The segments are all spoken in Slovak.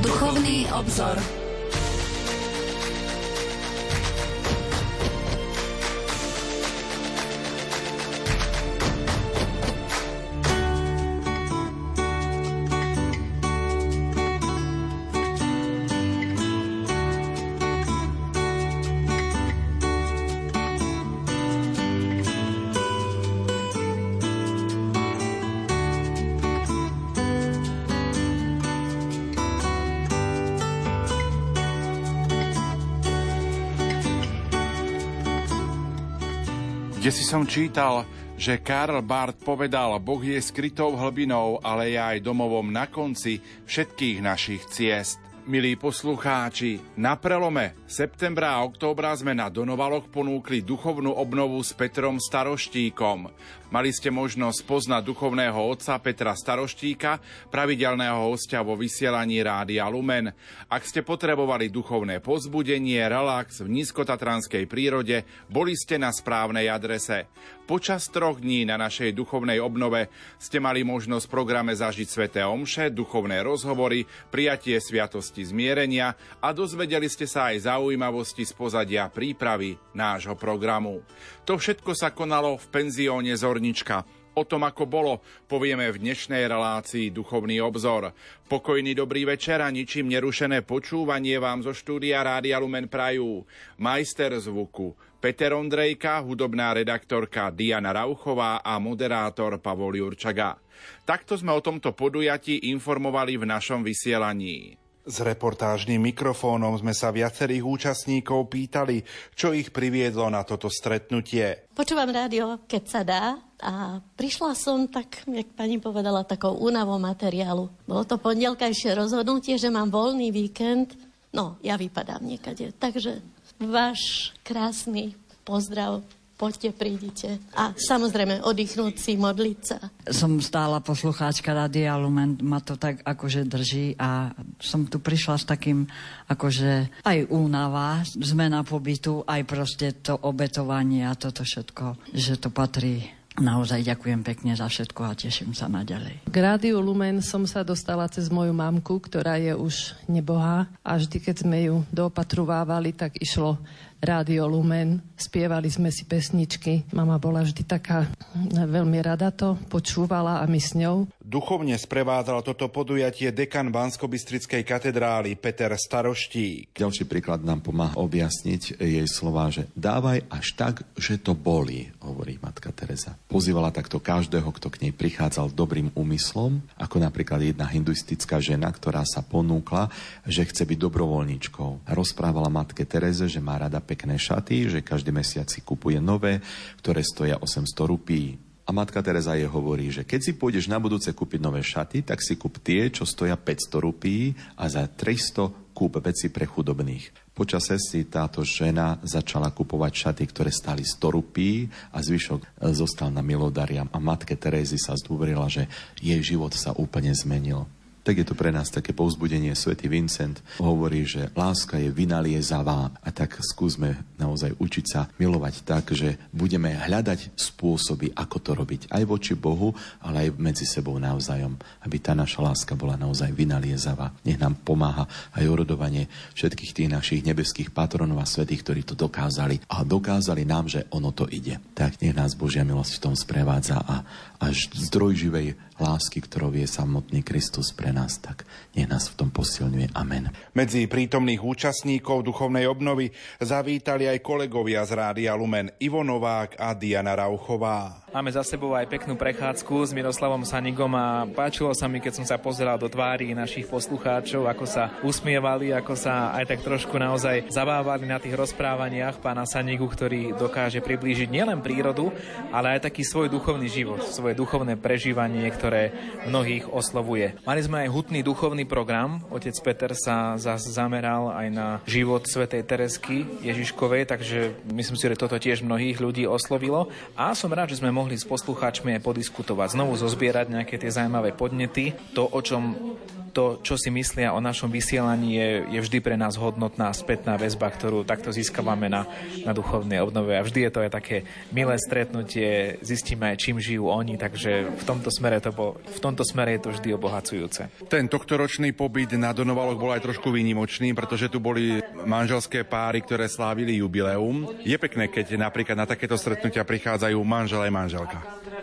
Duchovný obzor. Som čítal, že Karl Barth povedal, Boh je skrytou hlbinou, ale je aj domovom na konci všetkých našich ciest. Milí poslucháči, na prelome septembra a októbra sme na Donovaloch ponúkli duchovnú obnovu s Petrom Staroštíkom. Mali ste možnosť poznať duchovného otca Petra Staroštíka, pravidelného hostia vo vysielaní Rádia Lumen. Ak ste potrebovali duchovné pozbudenie, relax v nízkotatranskej prírode, boli ste na správnej adrese. Počas troch dní na našej duchovnej obnove ste mali možnosť v programe zažiť sveté omše, duchovné rozhovory, prijatie sviatosti zmierenia a dozvedeli ste sa aj zaujímavosti z pozadia prípravy nášho programu. To všetko sa konalo v penzióne Zornička. O tom, ako bolo, povieme v dnešnej relácii Duchovný obzor. Pokojný dobrý večer a ničím nerušené počúvanie vám zo štúdia Rádia Lumen Prajú. Majster zvuku Peter Ondrejka, hudobná redaktorka Diana Rauchová a moderátor Pavol Jurčaga. Takto sme o tomto podujatí informovali v našom vysielaní. S reportážnym mikrofónom sme sa viacerých účastníkov pýtali, čo ich priviedlo na toto stretnutie. Počúvam rádio, keď sa dá a prišla som tak, jak pani povedala, takou únavou materiálu. Bolo to pondelkajšie rozhodnutie, že mám voľný víkend. No, ja vypadám niekade. Takže váš krásny pozdrav poďte, prídite. A samozrejme, oddychnúť si, modliť sa. Som stála poslucháčka Radia Lumen, ma to tak akože drží a som tu prišla s takým akože aj únava, zmena pobytu, aj proste to obetovanie a toto všetko, že to patrí Naozaj ďakujem pekne za všetko a teším sa naďalej. K Rádiu Lumen som sa dostala cez moju mamku, ktorá je už nebohá a vždy, keď sme ju doopatrovávali, tak išlo Rádio Lumen, spievali sme si pesničky. Mama bola vždy taká veľmi rada to, počúvala a my s ňou. Duchovne sprevádzal toto podujatie dekan bansko katedrály Peter Staroštík. Ďalší príklad nám pomáha objasniť jej slova, že dávaj až tak, že to boli, hovorí matka Teresa. Pozývala takto každého, kto k nej prichádzal dobrým úmyslom, ako napríklad jedna hinduistická žena, ktorá sa ponúkla, že chce byť dobrovoľníčkou. Rozprávala matke Tereze, že má rada pekné šaty, že každý mesiac si kupuje nové, ktoré stoja 800 rupí. A matka Teresa je hovorí, že keď si pôjdeš na budúce kúpiť nové šaty, tak si kúp tie, čo stoja 500 rupí a za 300 kúp veci pre chudobných. Počase si táto žena začala kupovať šaty, ktoré stali 100 rupí a zvyšok e, zostal na milodariam. A matke Terezy sa zdôverila, že jej život sa úplne zmenil tak je to pre nás také povzbudenie. Svetý Vincent hovorí, že láska je vynaliezavá a tak skúsme naozaj učiť sa milovať tak, že budeme hľadať spôsoby, ako to robiť aj voči Bohu, ale aj medzi sebou navzájom, aby tá naša láska bola naozaj vynaliezavá. Nech nám pomáha aj orodovanie všetkých tých našich nebeských patronov a svetých, ktorí to dokázali a dokázali nám, že ono to ide. Tak nech nás Božia milosť v tom sprevádza a až zdroj živej lásky, ktorou je samotný Kristus pre nás, tak nech nás v tom posilňuje. Amen. Medzi prítomných účastníkov duchovnej obnovy zavítali aj kolegovia z Rádia Lumen Ivo Novák a Diana Rauchová. Máme za sebou aj peknú prechádzku s Miroslavom Sanigom a páčilo sa mi, keď som sa pozeral do tvári našich poslucháčov, ako sa usmievali, ako sa aj tak trošku naozaj zabávali na tých rozprávaniach pána Sanigu, ktorý dokáže priblížiť nielen prírodu, ale aj taký svoj duchovný život, svoje duchovné prežívanie, ktoré mnohých oslovuje. Mali sme aj hutný duchovný program. Otec Peter sa zase zameral aj na život svätej Teresky Ježiškovej, takže myslím si, že toto tiež mnohých ľudí oslovilo. A som rád, že sme mohli s poslucháčmi aj podiskutovať, znovu zozbierať nejaké tie zaujímavé podnety, to, o čom to, čo si myslia o našom vysielaní, je, je vždy pre nás hodnotná spätná väzba, ktorú takto získavame na, na duchovnej obnove. A vždy je to aj také milé stretnutie, zistíme aj, čím žijú oni, takže v tomto smere to lebo v tomto smere je to vždy obohacujúce. Ten tohtoročný pobyt na Donovaloch bol aj trošku výnimočný, pretože tu boli manželské páry, ktoré slávili jubileum. Je pekné, keď napríklad na takéto stretnutia prichádzajú manžel aj manželka.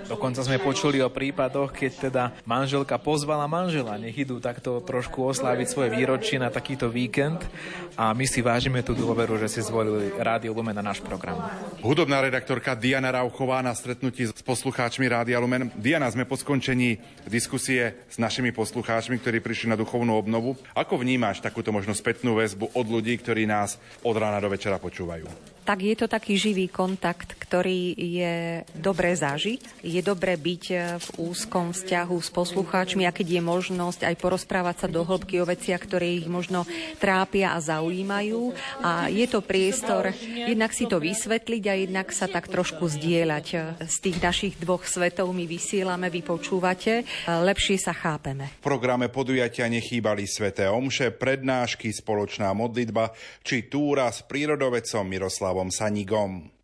Dokonca sme počuli o prípadoch, keď teda manželka pozvala manžela, nech idú takto trošku osláviť svoje výročie na takýto víkend a my si vážime tú dôveru, že si zvolili Rádio Lumen na náš program. Hudobná redaktorka Diana Rauchová na stretnutí s poslucháčmi Rádia Lumen. Diana, sme po skončení diskusie s našimi poslucháčmi, ktorí prišli na duchovnú obnovu. Ako vnímaš takúto možno spätnú väzbu od ľudí, ktorí nás od rána do večera počúvajú? Tak je to taký živý kontakt, ktorý je dobré zažiť. Je dobré byť v úzkom vzťahu s poslucháčmi a keď je možnosť aj porozprávať sa do hĺbky o veciach, ktoré ich možno trápia a zaujímajú. A je to priestor jednak si to vysvetliť a jednak sa tak trošku zdieľať. Z tých našich dvoch svetov my vysielame, vy počúvate, lepšie sa chápeme. V programe podujatia nechýbali sveté omše, prednášky, spoločná modlitba či túra s prírodovedcom Miroslavom Miroslavom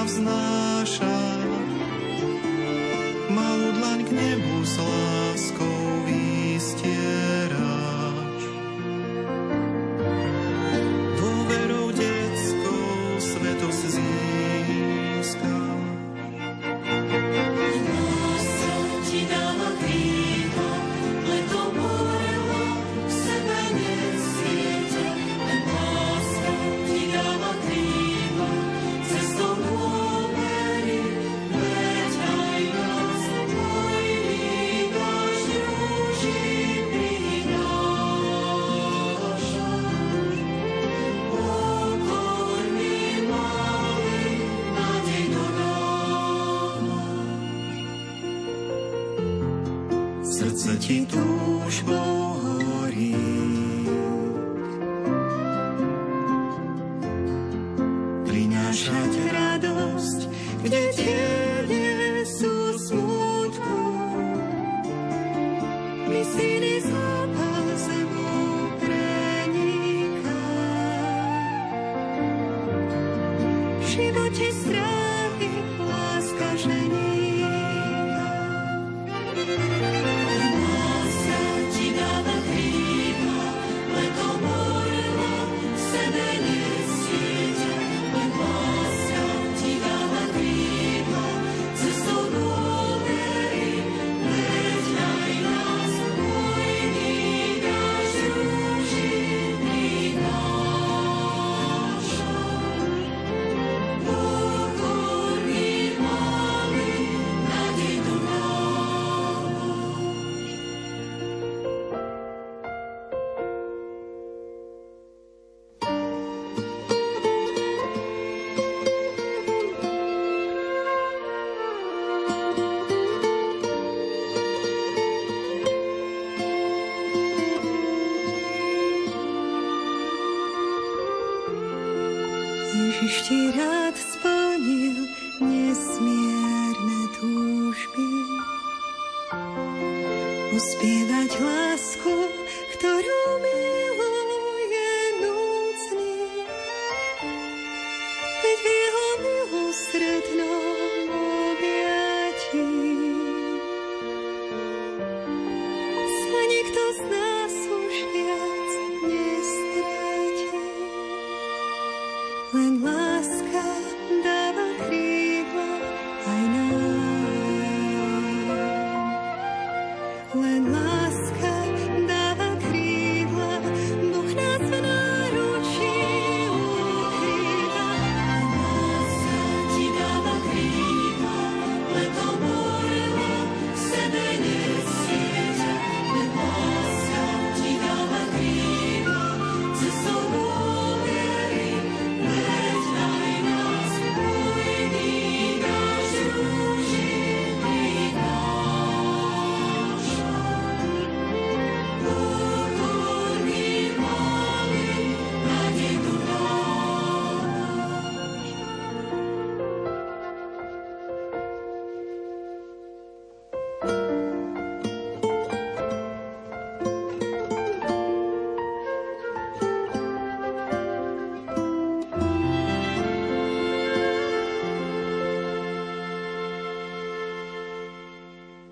Sanigom. Veď v jeho milostrednom objave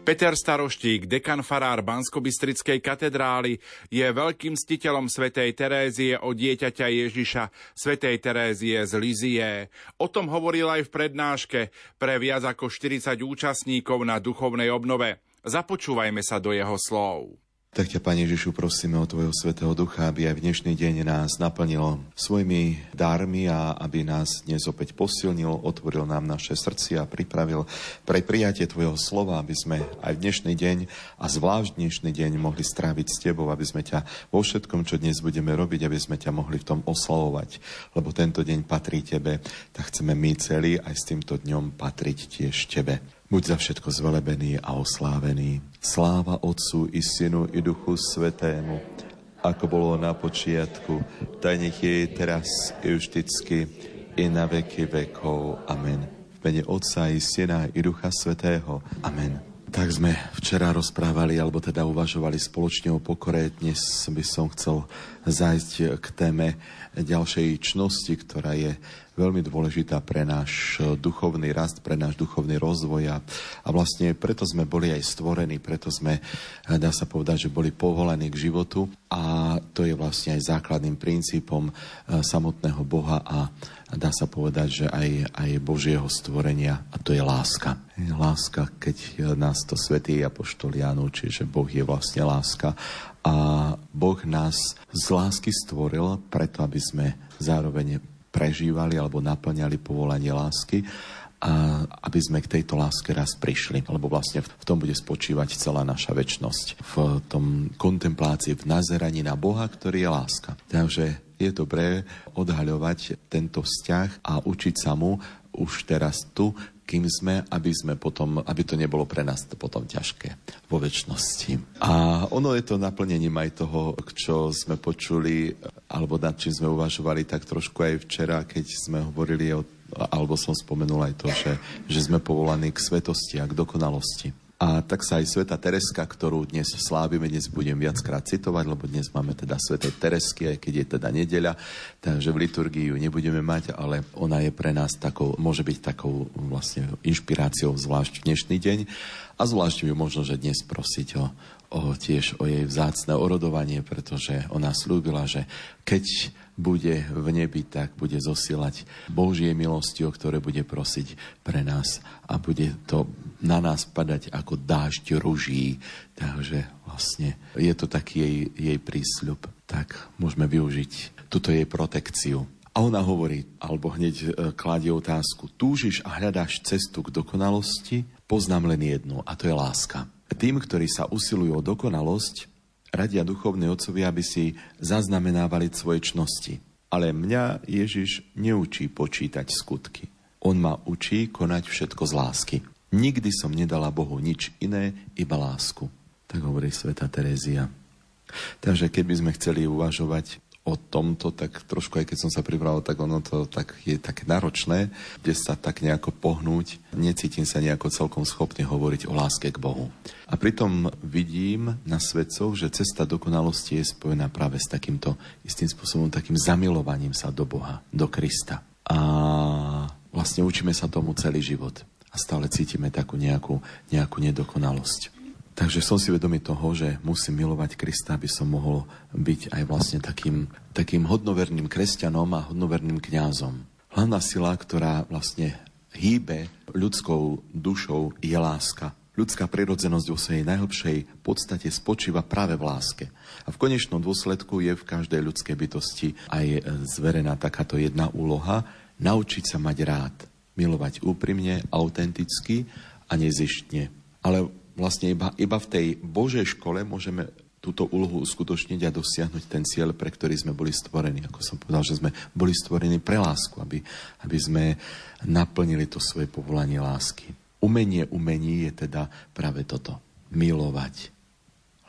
Peter Staroštík, dekan farár Banskobystrickej katedrály, je veľkým stiteľom svätej Terézie o dieťaťa Ježiša, svätej Terézie z Lizie. O tom hovoril aj v prednáške pre viac ako 40 účastníkov na duchovnej obnove. Započúvajme sa do jeho slov. Tak ťa, Pane Ježišu, prosíme o Tvojho Svetého Ducha, aby aj v dnešný deň nás naplnil svojimi dármi a aby nás dnes opäť posilnil, otvoril nám naše srdcia a pripravil pre prijatie Tvojho slova, aby sme aj v dnešný deň a zvlášť dnešný deň mohli stráviť s Tebou, aby sme ťa vo všetkom, čo dnes budeme robiť, aby sme ťa mohli v tom oslavovať. Lebo tento deň patrí Tebe, tak chceme my celý aj s týmto dňom patriť tiež Tebe. Buď za všetko zvelebený a oslávený. Sláva Otcu i Synu i Duchu Svetému, ako bolo na počiatku, tak nech je teraz i vždycky, i na veky vekov. Amen. V mene Otca i Syna i Ducha Svetého. Amen. Tak sme včera rozprávali, alebo teda uvažovali spoločne o pokore. Dnes by som chcel zájsť k téme ďalšej čnosti, ktorá je veľmi dôležitá pre náš duchovný rast, pre náš duchovný rozvoj a, a vlastne preto sme boli aj stvorení, preto sme, dá sa povedať, že boli povolení k životu a to je vlastne aj základným princípom e, samotného Boha a dá sa povedať, že aj, aj Božieho stvorenia a to je láska. Láska, keď nás to svätý Apoštol Ján učí, že Boh je vlastne láska a Boh nás z lásky stvoril preto, aby sme zároveň prežívali alebo naplňali povolanie lásky a aby sme k tejto láske raz prišli, lebo vlastne v tom bude spočívať celá naša väčnosť. V tom kontemplácii, v nazeraní na Boha, ktorý je láska. Takže je dobré odhaľovať tento vzťah a učiť sa mu už teraz tu, kým sme, aby sme potom, aby to nebolo pre nás to potom ťažké vo väčšnosti. A ono je to naplnením aj toho, čo sme počuli, alebo nad čím sme uvažovali tak trošku aj včera, keď sme hovorili o alebo som spomenul aj to, že, že sme povolaní k svetosti a k dokonalosti. A tak sa aj Sveta Tereska, ktorú dnes slávime, dnes budem viackrát citovať, lebo dnes máme teda Svete Teresky, aj keď je teda nedeľa, takže v liturgii ju nebudeme mať, ale ona je pre nás takou, môže byť takou vlastne inšpiráciou zvlášť v dnešný deň a zvlášť ju možno, že dnes prosiť o, o tiež o jej vzácne orodovanie, pretože ona slúbila, že keď bude v nebi, tak bude zosielať Božie milosti, o ktoré bude prosiť pre nás a bude to na nás padať ako dážď ruží. Takže vlastne je to taký jej, jej prísľub. Tak môžeme využiť túto jej protekciu. A ona hovorí, alebo hneď e, kladie otázku, túžiš a hľadáš cestu k dokonalosti? Poznám len jednu, a to je láska. Tým, ktorí sa usilujú o dokonalosť, radia duchovní otcovia, aby si zaznamenávali svoje čnosti. Ale mňa Ježiš neučí počítať skutky. On ma učí konať všetko z lásky. Nikdy som nedala Bohu nič iné, iba lásku. Tak hovorí sveta Terézia. Takže keby sme chceli uvažovať o tomto, tak trošku aj keď som sa pribral, tak ono to tak je tak náročné, kde sa tak nejako pohnúť. Necítim sa nejako celkom schopne hovoriť o láske k Bohu. A pritom vidím na svetcov, že cesta dokonalosti je spojená práve s takýmto istým spôsobom, takým zamilovaním sa do Boha, do Krista. A vlastne učíme sa tomu celý život. A stále cítime takú nejakú, nejakú nedokonalosť. Takže som si vedomý toho, že musím milovať Krista, aby som mohol byť aj vlastne takým, takým hodnoverným kresťanom a hodnoverným kňazom. Hlavná sila, ktorá vlastne hýbe ľudskou dušou, je láska. Ľudská prirodzenosť vo svojej najhlbšej podstate spočíva práve v láske. A v konečnom dôsledku je v každej ľudskej bytosti aj zverená takáto jedna úloha, naučiť sa mať rád, milovať úprimne, autenticky a nezištne. Ale vlastne iba, iba v tej Božej škole môžeme túto úlohu uskutočniť a dosiahnuť ten cieľ, pre ktorý sme boli stvorení. Ako som povedal, že sme boli stvorení pre lásku, aby, aby sme naplnili to svoje povolanie lásky. Umenie umení je teda práve toto. Milovať.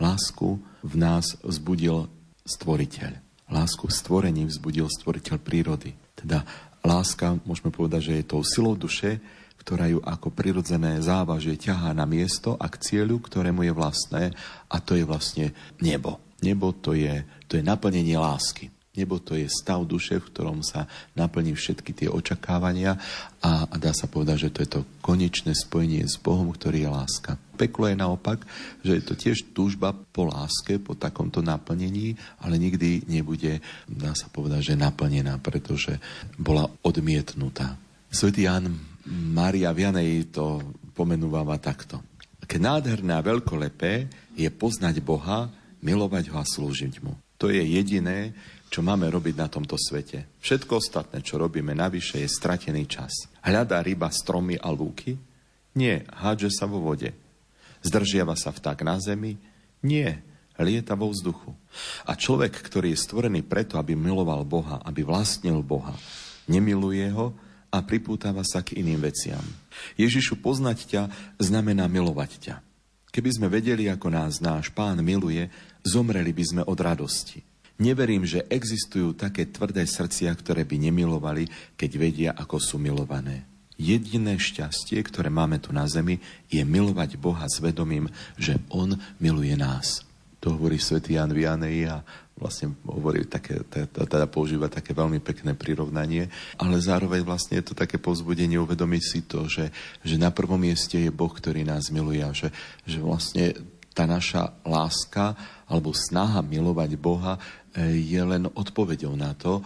Lásku v nás vzbudil stvoriteľ. Lásku v stvorení vzbudil stvoriteľ prírody. Teda láska, môžeme povedať, že je tou silou duše, ktorá ju ako prirodzené závažie ťahá na miesto a k cieľu, ktorému je vlastné, a to je vlastne nebo. Nebo to je, to je naplnenie lásky. Nebo to je stav duše, v ktorom sa naplní všetky tie očakávania a, a dá sa povedať, že to je to konečné spojenie s Bohom, ktorý je láska. peklo je naopak, že je to tiež túžba po láske, po takomto naplnení, ale nikdy nebude, dá sa povedať, že naplnená, pretože bola odmietnutá. Svetý Jan Maria Vianej to pomenúva takto. Keď nádherné a veľkolepé je poznať Boha, milovať ho a slúžiť mu. To je jediné, čo máme robiť na tomto svete. Všetko ostatné, čo robíme navyše, je stratený čas. Hľadá ryba stromy a lúky? Nie, hádže sa vo vode. Zdržiava sa vták na zemi? Nie, lieta vo vzduchu. A človek, ktorý je stvorený preto, aby miloval Boha, aby vlastnil Boha, nemiluje ho a pripútava sa k iným veciam. Ježišu, poznať ťa znamená milovať ťa. Keby sme vedeli, ako nás náš pán miluje, zomreli by sme od radosti. Neverím, že existujú také tvrdé srdcia, ktoré by nemilovali, keď vedia, ako sú milované. Jediné šťastie, ktoré máme tu na zemi, je milovať Boha s vedomím, že On miluje nás. To hovorí svätý Jan Vianej a vlastne hovorí také, teda používa také veľmi pekné prirovnanie, ale zároveň vlastne je to také povzbudenie uvedomiť si to, že, že na prvom mieste je Boh, ktorý nás miluje a že, že vlastne tá naša láska alebo snaha milovať Boha e, je len odpovedou na to,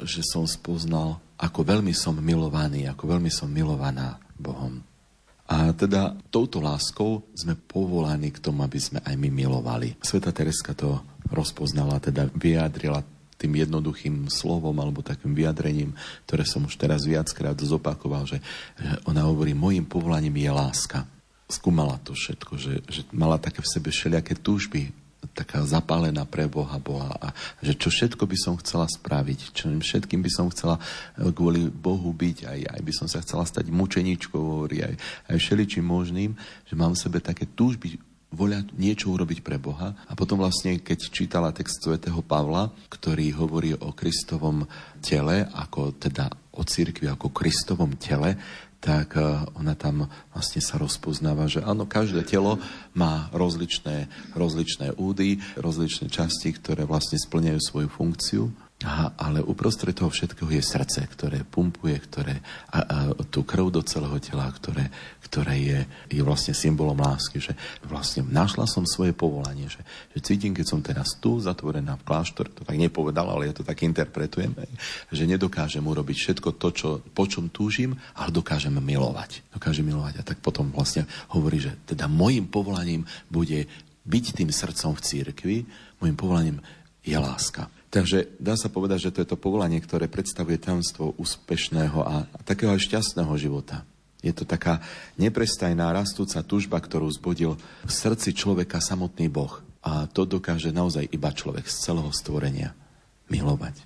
že som spoznal, ako veľmi som milovaný, ako veľmi som milovaná Bohom. A teda touto láskou sme povolaní k tomu, aby sme aj my milovali. Sveta Tereska to rozpoznala, teda vyjadrila tým jednoduchým slovom alebo takým vyjadrením, ktoré som už teraz viackrát zopakoval, že, ona hovorí, môjim povolaním je láska skúmala to všetko, že, že mala také v sebe všelijaké túžby, taká zapálená pre Boha Boha a že čo všetko by som chcela spraviť, čo všetkým by som chcela eh, kvôli Bohu byť, aj, aj by som sa chcela stať mučeničkou, hovorí, aj, aj všeličím možným, že mám v sebe také túžby voľa niečo urobiť pre Boha. A potom vlastne, keď čítala text svätého Pavla, ktorý hovorí o Kristovom tele, ako teda o církvi ako Kristovom tele, tak eh, ona tam vlastne sa rozpoznáva, že áno, každé telo má rozličné, rozličné údy, rozličné časti, ktoré vlastne splňajú svoju funkciu Aha, ale uprostred toho všetkého je srdce, ktoré pumpuje, ktoré a, a, tú krv do celého tela, ktoré, ktoré je, je vlastne symbolom lásky. Že vlastne našla som svoje povolanie, že, že cítim, keď som teraz tu, zatvorená v kláštore, to tak nepovedal, ale ja to tak interpretujem, že nedokážem urobiť všetko to, čo, po čom túžim, ale dokážem milovať. Dokážem milovať. A tak potom vlastne hovorí, že teda môjim povolaním bude byť tým srdcom v církvi, môjim povolaním je láska. Takže dá sa povedať, že to je to povolanie, ktoré predstavuje tajomstvo úspešného a takého aj šťastného života. Je to taká neprestajná rastúca tužba, ktorú zbudil v srdci človeka samotný Boh. A to dokáže naozaj iba človek z celého stvorenia milovať.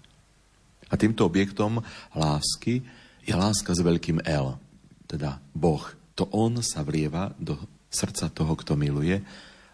A týmto objektom lásky je láska s veľkým L, teda Boh. To On sa vlieva do srdca toho, kto miluje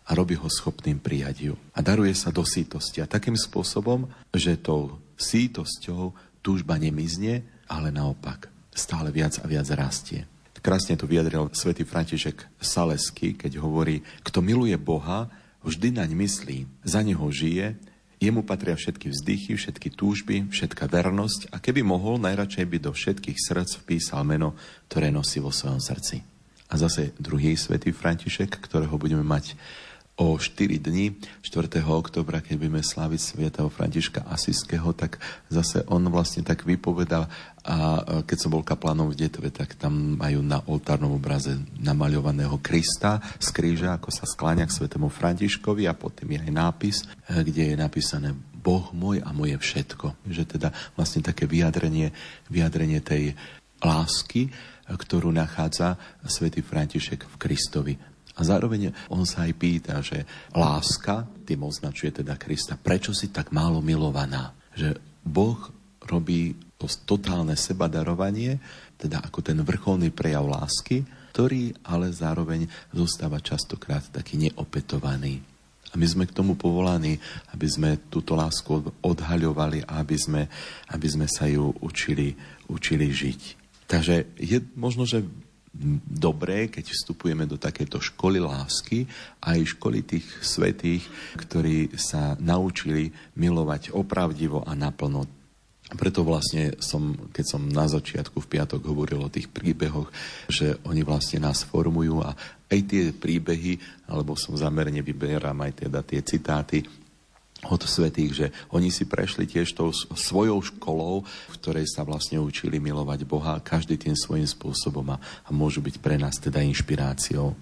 a robí ho schopným prijať ju. A daruje sa do sítosti. A takým spôsobom, že tou sítosťou túžba nemizne, ale naopak stále viac a viac rastie. Krásne to vyjadril svätý František Salesky, keď hovorí, kto miluje Boha, vždy naň myslí, za neho žije, jemu patria všetky vzdychy, všetky túžby, všetká vernosť a keby mohol, najradšej by do všetkých srdc vpísal meno, ktoré nosí vo svojom srdci. A zase druhý svätý František, ktorého budeme mať o 4 dní, 4. oktobra, keď budeme sláviť svätého Františka Asiského, tak zase on vlastne tak vypovedal a keď som bol kaplánom v Detve, tak tam majú na oltárnom obraze namaľovaného Krista z kríža, ako sa skláňa k svätému Františkovi a potom je aj nápis, kde je napísané Boh môj a moje všetko. Že teda vlastne také vyjadrenie, vyjadrenie tej lásky, ktorú nachádza svätý František v Kristovi. A zároveň on sa aj pýta, že láska, tým označuje teda Krista, prečo si tak málo milovaná? Že Boh robí to totálne sebadarovanie, teda ako ten vrcholný prejav lásky, ktorý ale zároveň zostáva častokrát taký neopetovaný. A my sme k tomu povolaní, aby sme túto lásku odhaľovali a aby sme, aby sme sa ju učili, učili žiť. Takže je možno, že dobré, keď vstupujeme do takéto školy lásky, aj školy tých svetých, ktorí sa naučili milovať opravdivo a naplno. Preto vlastne som, keď som na začiatku v piatok hovoril o tých príbehoch, že oni vlastne nás formujú a aj tie príbehy, alebo som zamerne vyberám aj teda tie citáty, od svetých, že oni si prešli tiež tou svojou školou, v ktorej sa vlastne učili milovať Boha, každý tým svojím spôsobom a, a môžu byť pre nás teda inšpiráciou.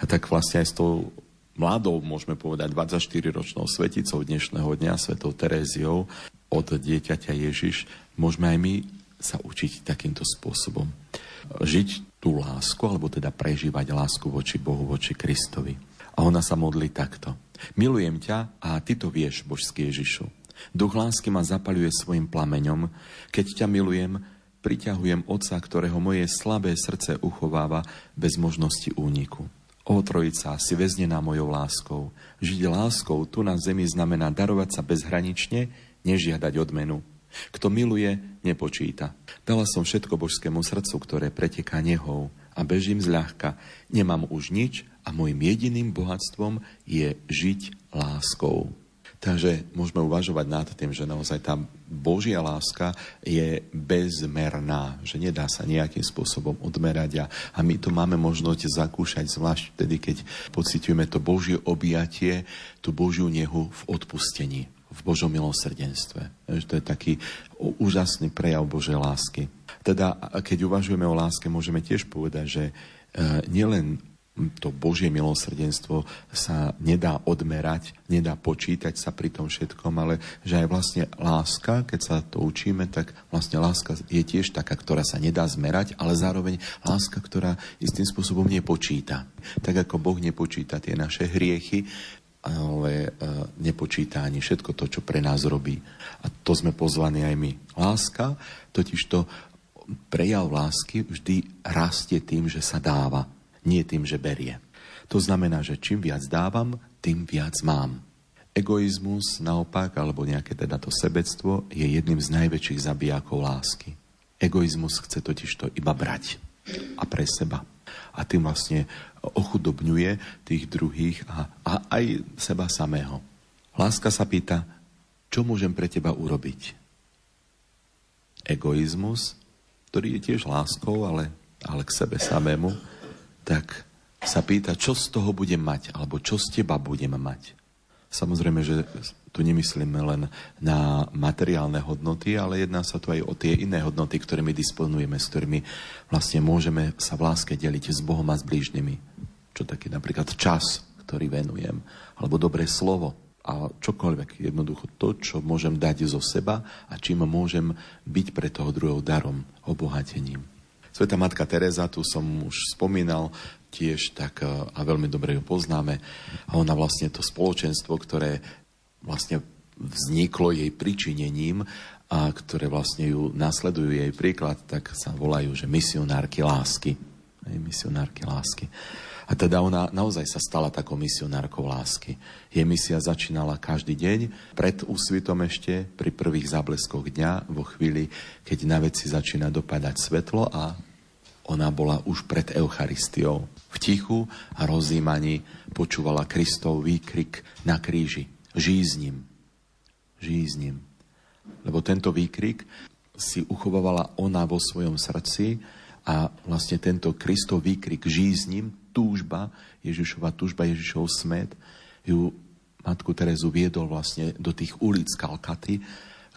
A tak vlastne aj s tou mladou, môžeme povedať, 24-ročnou sveticou dnešného dňa, svetou Teréziou, od dieťaťa Ježiš, môžeme aj my sa učiť takýmto spôsobom. Žiť tú lásku, alebo teda prežívať lásku voči Bohu, voči Kristovi. A ona sa modlí takto. Milujem ťa a ty to vieš, božský Ježišu. Duch lásky ma zapaluje svojim plameňom. Keď ťa milujem, priťahujem Otca, ktorého moje slabé srdce uchováva bez možnosti úniku. O Trojica, si väznená mojou láskou. Žiť láskou tu na zemi znamená darovať sa bezhranične, nežiadať odmenu. Kto miluje, nepočíta. Dala som všetko božskému srdcu, ktoré preteká nehou a bežím zľahka. Nemám už nič a môjim jediným bohatstvom je žiť láskou. Takže môžeme uvažovať nad tým, že naozaj tá Božia láska je bezmerná, že nedá sa nejakým spôsobom odmerať a, a my to máme možnosť zakúšať, zvlášť vtedy, keď pociťujeme to Božie objatie, tú Božiu nehu v odpustení, v Božom milosrdenstve. Že to je taký úžasný prejav Božej lásky. Teda, keď uvažujeme o láske, môžeme tiež povedať, že e, nielen to Božie milosrdenstvo sa nedá odmerať, nedá počítať sa pri tom všetkom, ale že aj vlastne láska, keď sa to učíme, tak vlastne láska je tiež taká, ktorá sa nedá zmerať, ale zároveň láska, ktorá istým spôsobom nepočíta. Tak ako Boh nepočíta tie naše hriechy, ale e, nepočíta ani všetko to, čo pre nás robí. A to sme pozvaní aj my. Láska, totiž to prejav lásky vždy rastie tým, že sa dáva nie tým, že berie. To znamená, že čím viac dávam, tým viac mám. Egoizmus naopak, alebo nejaké teda to sebectvo, je jedným z najväčších zabijakov lásky. Egoizmus chce totiž to iba brať a pre seba. A tým vlastne ochudobňuje tých druhých a, a aj seba samého. Láska sa pýta, čo môžem pre teba urobiť? Egoizmus, ktorý je tiež láskou, ale, ale k sebe samému, tak sa pýta, čo z toho budem mať, alebo čo z teba budem mať. Samozrejme, že tu nemyslíme len na materiálne hodnoty, ale jedná sa tu aj o tie iné hodnoty, ktorými disponujeme, s ktorými vlastne môžeme sa v láske deliť s Bohom a s blížnymi. Čo taký napríklad čas, ktorý venujem, alebo dobré slovo, a čokoľvek, jednoducho to, čo môžem dať zo seba a čím môžem byť pre toho druhého darom, obohatením. Sveta Matka Teresa, tu som už spomínal, tiež tak e, a veľmi dobre ju poznáme. A ona vlastne to spoločenstvo, ktoré vlastne vzniklo jej pričinením a ktoré vlastne ju nasledujú jej príklad, tak sa volajú, že misionárky lásky. Misionárky lásky. A teda ona naozaj sa stala takou misionárkou lásky. Jej misia začínala každý deň, pred úsvitom ešte, pri prvých zábleskoch dňa, vo chvíli, keď na veci začína dopadať svetlo a ona bola už pred Eucharistiou. V tichu a rozímaní počúvala Kristov výkrik na kríži. Žij s ním. Žij s ním. Lebo tento výkrik si uchovávala ona vo svojom srdci a vlastne tento Kristov výkrik žij s ním túžba, Ježišova túžba, Ježišov smet, ju matku Terezu viedol vlastne do tých ulic Kalkaty,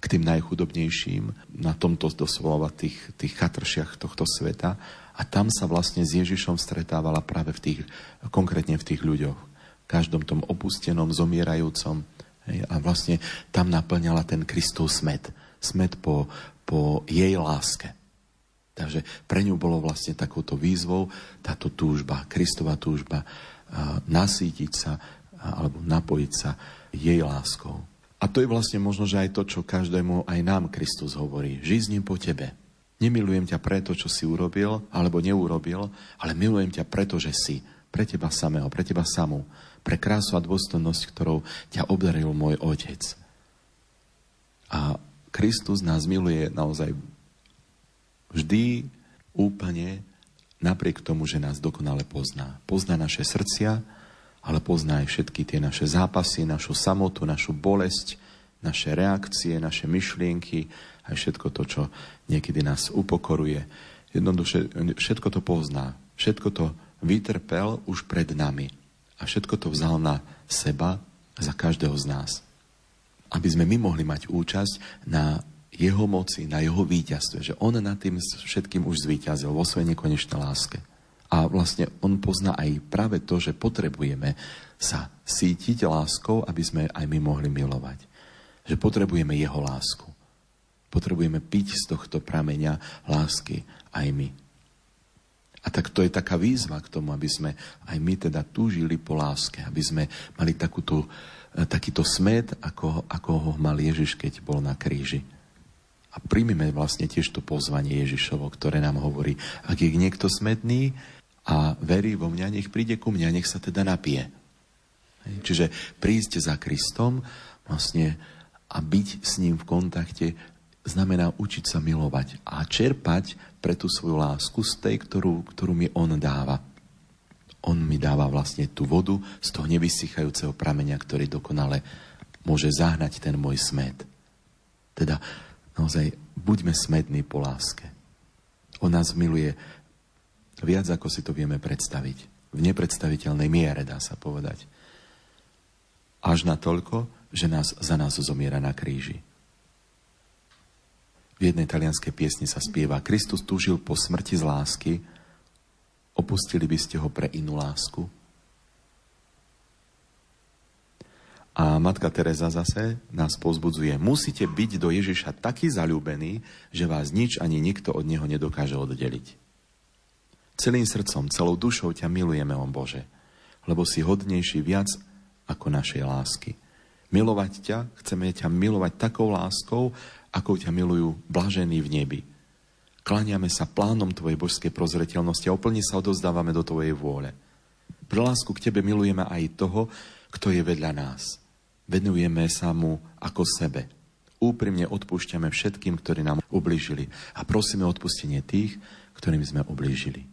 k tým najchudobnejším, na tomto doslova tých, tých chatršiach tohto sveta. A tam sa vlastne s Ježišom stretávala práve v tých, konkrétne v tých ľuďoch. V každom tom opustenom, zomierajúcom. Hej, a vlastne tam naplňala ten Kristov smet. Smet po, po jej láske. Takže pre ňu bolo vlastne takouto výzvou táto túžba, Kristova túžba, nasítiť sa alebo napojiť sa jej láskou. A to je vlastne možno, že aj to, čo každému aj nám Kristus hovorí. Žij po tebe. Nemilujem ťa preto, čo si urobil alebo neurobil, ale milujem ťa preto, že si. Pre teba samého, pre teba samú. Pre krásu a dôstojnosť, ktorou ťa obdaril môj Otec. A Kristus nás miluje naozaj vždy úplne napriek tomu, že nás dokonale pozná. Pozná naše srdcia, ale pozná aj všetky tie naše zápasy, našu samotu, našu bolesť, naše reakcie, naše myšlienky, aj všetko to, čo niekedy nás upokoruje. Jednoduše všetko to pozná. Všetko to vytrpel už pred nami. A všetko to vzal na seba za každého z nás. Aby sme my mohli mať účasť na jeho moci, na jeho víťazstve, že on nad tým všetkým už zvíťazil vo svojej nekonečnej láske. A vlastne on pozná aj práve to, že potrebujeme sa sítiť láskou, aby sme aj my mohli milovať. Že potrebujeme jeho lásku. Potrebujeme piť z tohto prameňa lásky aj my. A tak to je taká výzva k tomu, aby sme aj my teda túžili po láske, aby sme mali takúto, e, takýto smet, ako, ako ho mal Ježiš, keď bol na kríži. A príjmime vlastne tiež to pozvanie Ježišovo, ktoré nám hovorí, ak je niekto smetný a verí vo mňa, nech príde ku mňa, nech sa teda napije. Čiže prísť za Kristom vlastne a byť s ním v kontakte znamená učiť sa milovať a čerpať pre tú svoju lásku z tej, ktorú, ktorú mi on dáva. On mi dáva vlastne tú vodu z toho nevysychajúceho prameňa, ktorý dokonale môže zahnať ten môj smet. Teda naozaj buďme smední po láske. On nás miluje viac, ako si to vieme predstaviť. V nepredstaviteľnej miere, dá sa povedať. Až na toľko, že nás za nás zomiera na kríži. V jednej talianskej piesni sa spieva Kristus túžil po smrti z lásky, opustili by ste ho pre inú lásku. A matka Teresa zase nás pozbudzuje. Musíte byť do Ježiša taký zalúbený, že vás nič ani nikto od neho nedokáže oddeliť. Celým srdcom, celou dušou ťa milujeme, on Bože, lebo si hodnejší viac ako našej lásky. Milovať ťa, chceme ťa milovať takou láskou, ako ťa milujú blažení v nebi. Kláňame sa plánom Tvojej božskej prozreteľnosti a úplne sa odozdávame do Tvojej vôle. Pre lásku k Tebe milujeme aj toho, kto je vedľa nás. Venujeme sa mu ako sebe. Úprimne odpúšťame všetkým, ktorí nám ublížili a prosíme odpustenie tých, ktorým sme ublížili.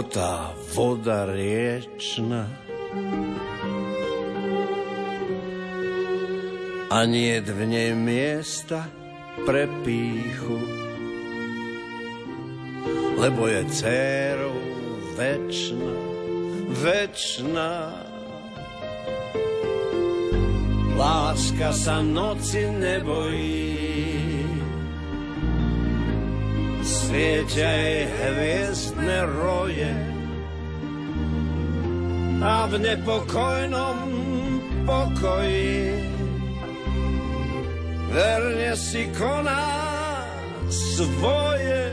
Tá voda riečna. A nie v nej miesta pre píchu. Lebo je dcerou večná, večná Láska sa noci nebojí, svietia jej hviezdne roje a v nepokojnom pokoji verne si koná svoje.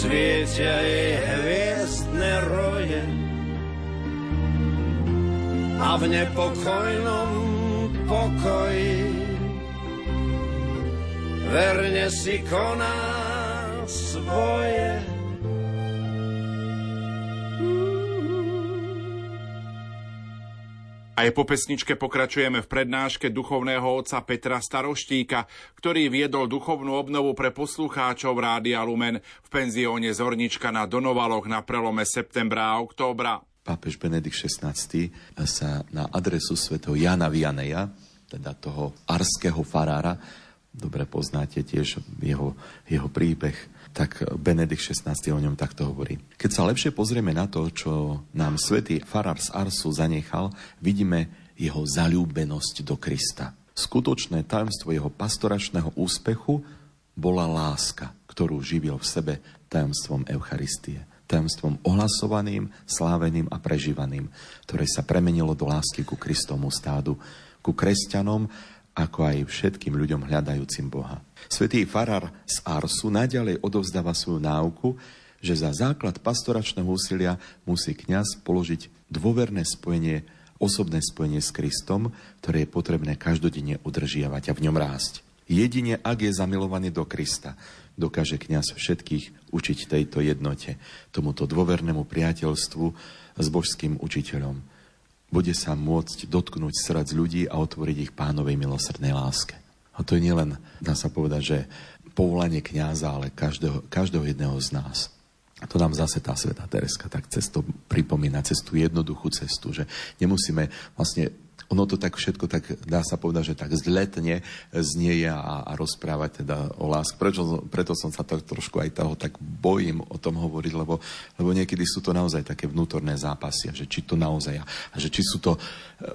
Svietia jej hviezdne roje a v nepokojnom pokoji verne si koná svoje. Aj po pesničke pokračujeme v prednáške duchovného otca Petra Staroštíka, ktorý viedol duchovnú obnovu pre poslucháčov Rádia Lumen v penzióne Zornička na Donovaloch na prelome septembra a októbra. Pápež Benedikt XVI sa na adresu svätého Jana Vianeja, teda toho arského farára, dobre poznáte tiež jeho, jeho príbeh, tak Benedikt XVI o ňom takto hovorí. Keď sa lepšie pozrieme na to, čo nám svätý farár z Arsu zanechal, vidíme jeho zalúbenosť do Krista. Skutočné tajomstvo jeho pastoračného úspechu bola láska, ktorú živil v sebe tajomstvom Eucharistie tajomstvom ohlasovaným, sláveným a prežívaným, ktoré sa premenilo do lásky ku Kristomu stádu, ku kresťanom ako aj všetkým ľuďom hľadajúcim Boha. Svetý farár z Arsu naďalej odovzdáva svoju náuku, že za základ pastoračného úsilia musí kňaz položiť dôverné spojenie, osobné spojenie s Kristom, ktoré je potrebné každodenne udržiavať a v ňom rásť. Jedine ak je zamilovaný do Krista, dokáže kňaz všetkých učiť tejto jednote, tomuto dôvernému priateľstvu s božským učiteľom bude sa môcť dotknúť srdc ľudí a otvoriť ich pánovej milosrdnej láske. A to je nielen, dá sa povedať, že povolanie kňaza, ale každého, každého jedného z nás. A to nám zase tá sveta Tereska tak cesto pripomína, cez tú jednoduchú cestu, že nemusíme vlastne ono to tak všetko, tak dá sa povedať, že tak zletne znieje a, a rozprávať teda o láske. Prečo, preto som sa tak trošku aj toho tak bojím o tom hovoriť, lebo, lebo niekedy sú to naozaj také vnútorné zápasy, že či to naozaj, a že či sú to,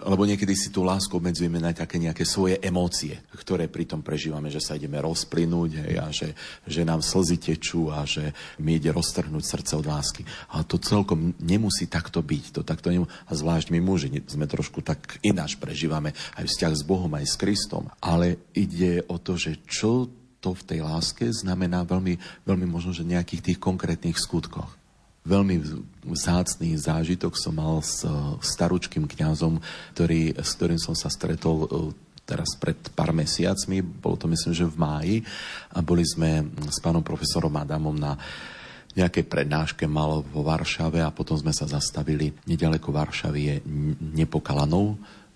lebo niekedy si tú lásku obmedzujeme na také nejaké svoje emócie, ktoré pritom prežívame, že sa ideme rozplynúť hej, a že, že nám slzy tečú a že mi ide roztrhnúť srdce od lásky. Ale to celkom nemusí takto byť. To takto nemusí, a zvlášť my muži sme trošku tak iná ináč prežívame aj vzťah s Bohom, aj s Kristom. Ale ide o to, že čo to v tej láske znamená veľmi, veľmi možno, že nejakých tých konkrétnych skutkoch. Veľmi vzácný zážitok som mal s staručkým kňazom, ktorý, s ktorým som sa stretol e, teraz pred pár mesiacmi, bolo to myslím, že v máji, a boli sme s pánom profesorom Adamom na nejakej prednáške mal vo Varšave a potom sme sa zastavili. Nedaleko Varšavy je Nepokalanou,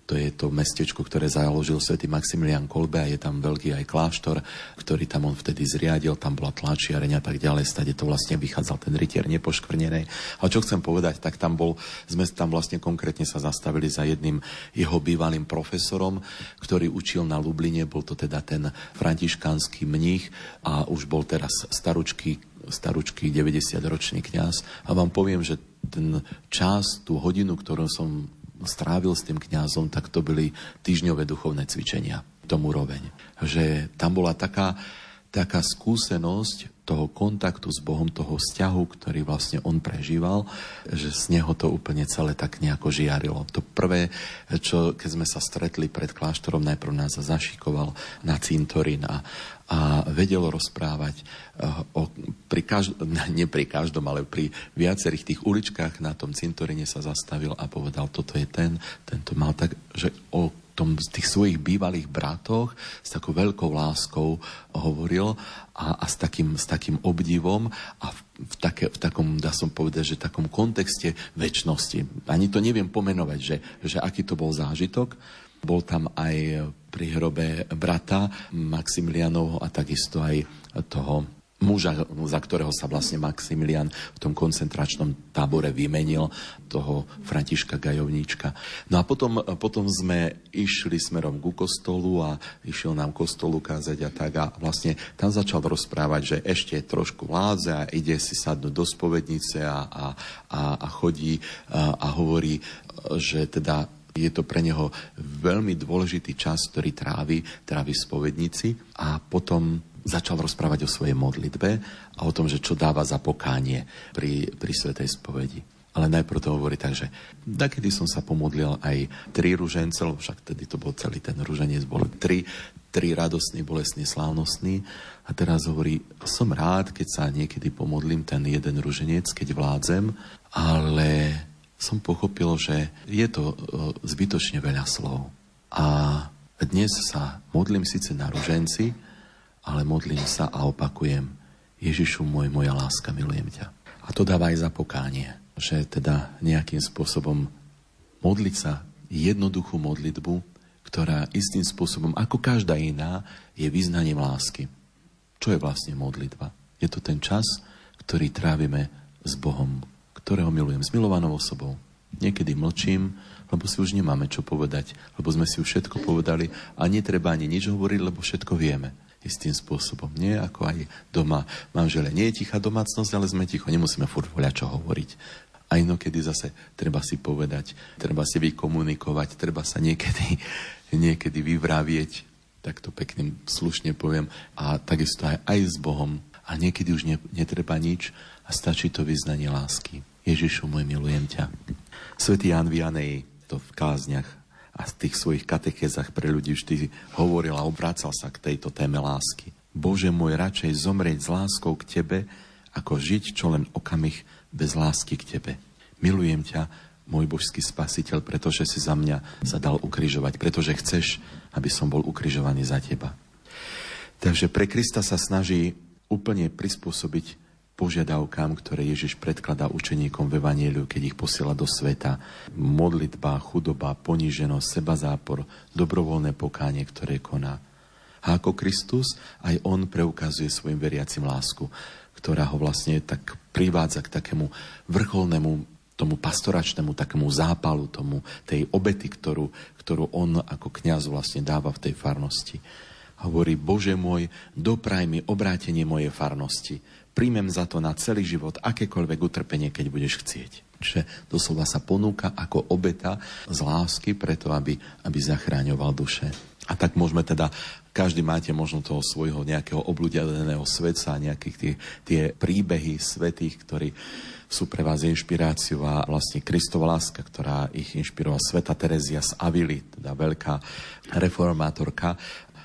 to je to mestečko, ktoré založil svätý Maximilian Kolbe a je tam veľký aj kláštor, ktorý tam on vtedy zriadil, tam bola tlačiareň a tak ďalej, stade to vlastne vychádzal ten rytier nepoškvrnenej. A čo chcem povedať, tak tam bol, sme tam vlastne konkrétne sa zastavili za jedným jeho bývalým profesorom, ktorý učil na Lubline, bol to teda ten františkánsky mních a už bol teraz staručký staručký 90-ročný kňaz. A vám poviem, že ten čas, tú hodinu, ktorú som strávil s tým kňazom, tak to byli týždňové duchovné cvičenia. Tomu roveň. Že tam bola taká, taká skúsenosť toho kontaktu s Bohom, toho vzťahu, ktorý vlastne on prežíval, že z neho to úplne celé tak nejako žiarilo. To prvé, čo keď sme sa stretli pred kláštorom, najprv nás zašikoval na cintorín a, a vedel rozprávať uh, o, pri každom, nie pri každom, ale pri viacerých tých uličkách na tom cintorine sa zastavil a povedal, toto je ten, tento mal tak, že o tom, tých svojich bývalých bratoch s takou veľkou láskou hovoril a, a s, takým, s takým obdivom a v, v, také, v takom, dá som povedať, že takom kontexte väčšnosti. Ani to neviem pomenovať, že, že aký to bol zážitok. Bol tam aj pri hrobe brata Maximilianovho a takisto aj toho muža, za ktorého sa vlastne Maximilian v tom koncentračnom tábore vymenil, toho Františka Gajovníčka. No a potom, potom sme išli smerom ku kostolu a išiel nám kostolu kázať a tak a vlastne tam začal rozprávať, že ešte trošku vládze a ide si sadnúť do spovednice a, a, a, a chodí a, a hovorí, že teda je to pre neho veľmi dôležitý čas, ktorý trávi, trávi v spovednici a potom začal rozprávať o svojej modlitbe a o tom, že čo dáva za pokánie pri, pri Svetej spovedi. Ale najprv to hovorí tak, že takedy som sa pomodlil aj tri ružence, lebo však tedy to bol celý ten ruženec, bol tri, tri radostný, bolestný, slávnostný. A teraz hovorí, som rád, keď sa niekedy pomodlím ten jeden ruženec, keď vládzem, ale som pochopil, že je to e, zbytočne veľa slov. A dnes sa modlím síce na ruženci, ale modlím sa a opakujem, Ježišu môj, moja láska, milujem ťa. A to dáva aj za pokánie, že teda nejakým spôsobom modliť sa jednoduchú modlitbu, ktorá istým spôsobom, ako každá iná, je vyznaním lásky. Čo je vlastne modlitba? Je to ten čas, ktorý trávime s Bohom, ktorého milujem, s milovanou osobou. Niekedy mlčím, lebo si už nemáme čo povedať, lebo sme si už všetko povedali a netreba ani nič hovoriť, lebo všetko vieme istým spôsobom. Nie ako aj doma manžele. Nie je tichá domácnosť, ale sme ticho. Nemusíme furt voľať, čo hovoriť. A inokedy zase treba si povedať, treba si vykomunikovať, treba sa niekedy, niekedy vyvravieť, tak to pekným slušne poviem, a takisto aj, aj s Bohom. A niekedy už ne, netreba nič a stačí to vyznanie lásky. Ježišu môj, milujem ťa. Svetý Jan Vianej to v kázniach a z tých svojich katechézach pre ľudí vždy hovoril a obrácal sa k tejto téme lásky. Bože môj, radšej zomrieť s láskou k Tebe, ako žiť čo len okamih bez lásky k Tebe. Milujem ťa, môj božský spasiteľ, pretože si za mňa sa dal ukrižovať, pretože chceš, aby som bol ukrižovaný za Teba. Takže pre Krista sa snaží úplne prispôsobiť požiadavkám, ktoré Ježiš predkladá učeníkom v Evanieliu, keď ich posiela do sveta. Modlitba, chudoba, poníženosť, seba zápor, dobrovoľné pokánie, ktoré koná. A ako Kristus, aj on preukazuje svojim veriacim lásku, ktorá ho vlastne tak privádza k takému vrcholnému tomu pastoračnému takému zápalu, tomu, tej obety, ktorú, ktorú on ako kňaz vlastne dáva v tej farnosti. Hovorí, Bože môj, dopraj mi obrátenie mojej farnosti príjmem za to na celý život akékoľvek utrpenie, keď budeš chcieť. Čiže doslova sa ponúka ako obeta z lásky preto, aby, aby zachráňoval duše. A tak môžeme teda, každý máte možno toho svojho nejakého obľúdeného svetca, nejakých tie, tie príbehy svetých, ktorí sú pre vás inšpiráciou a vlastne Kristova láska, ktorá ich inšpirovala Sveta Terezia z Avily, teda veľká reformátorka,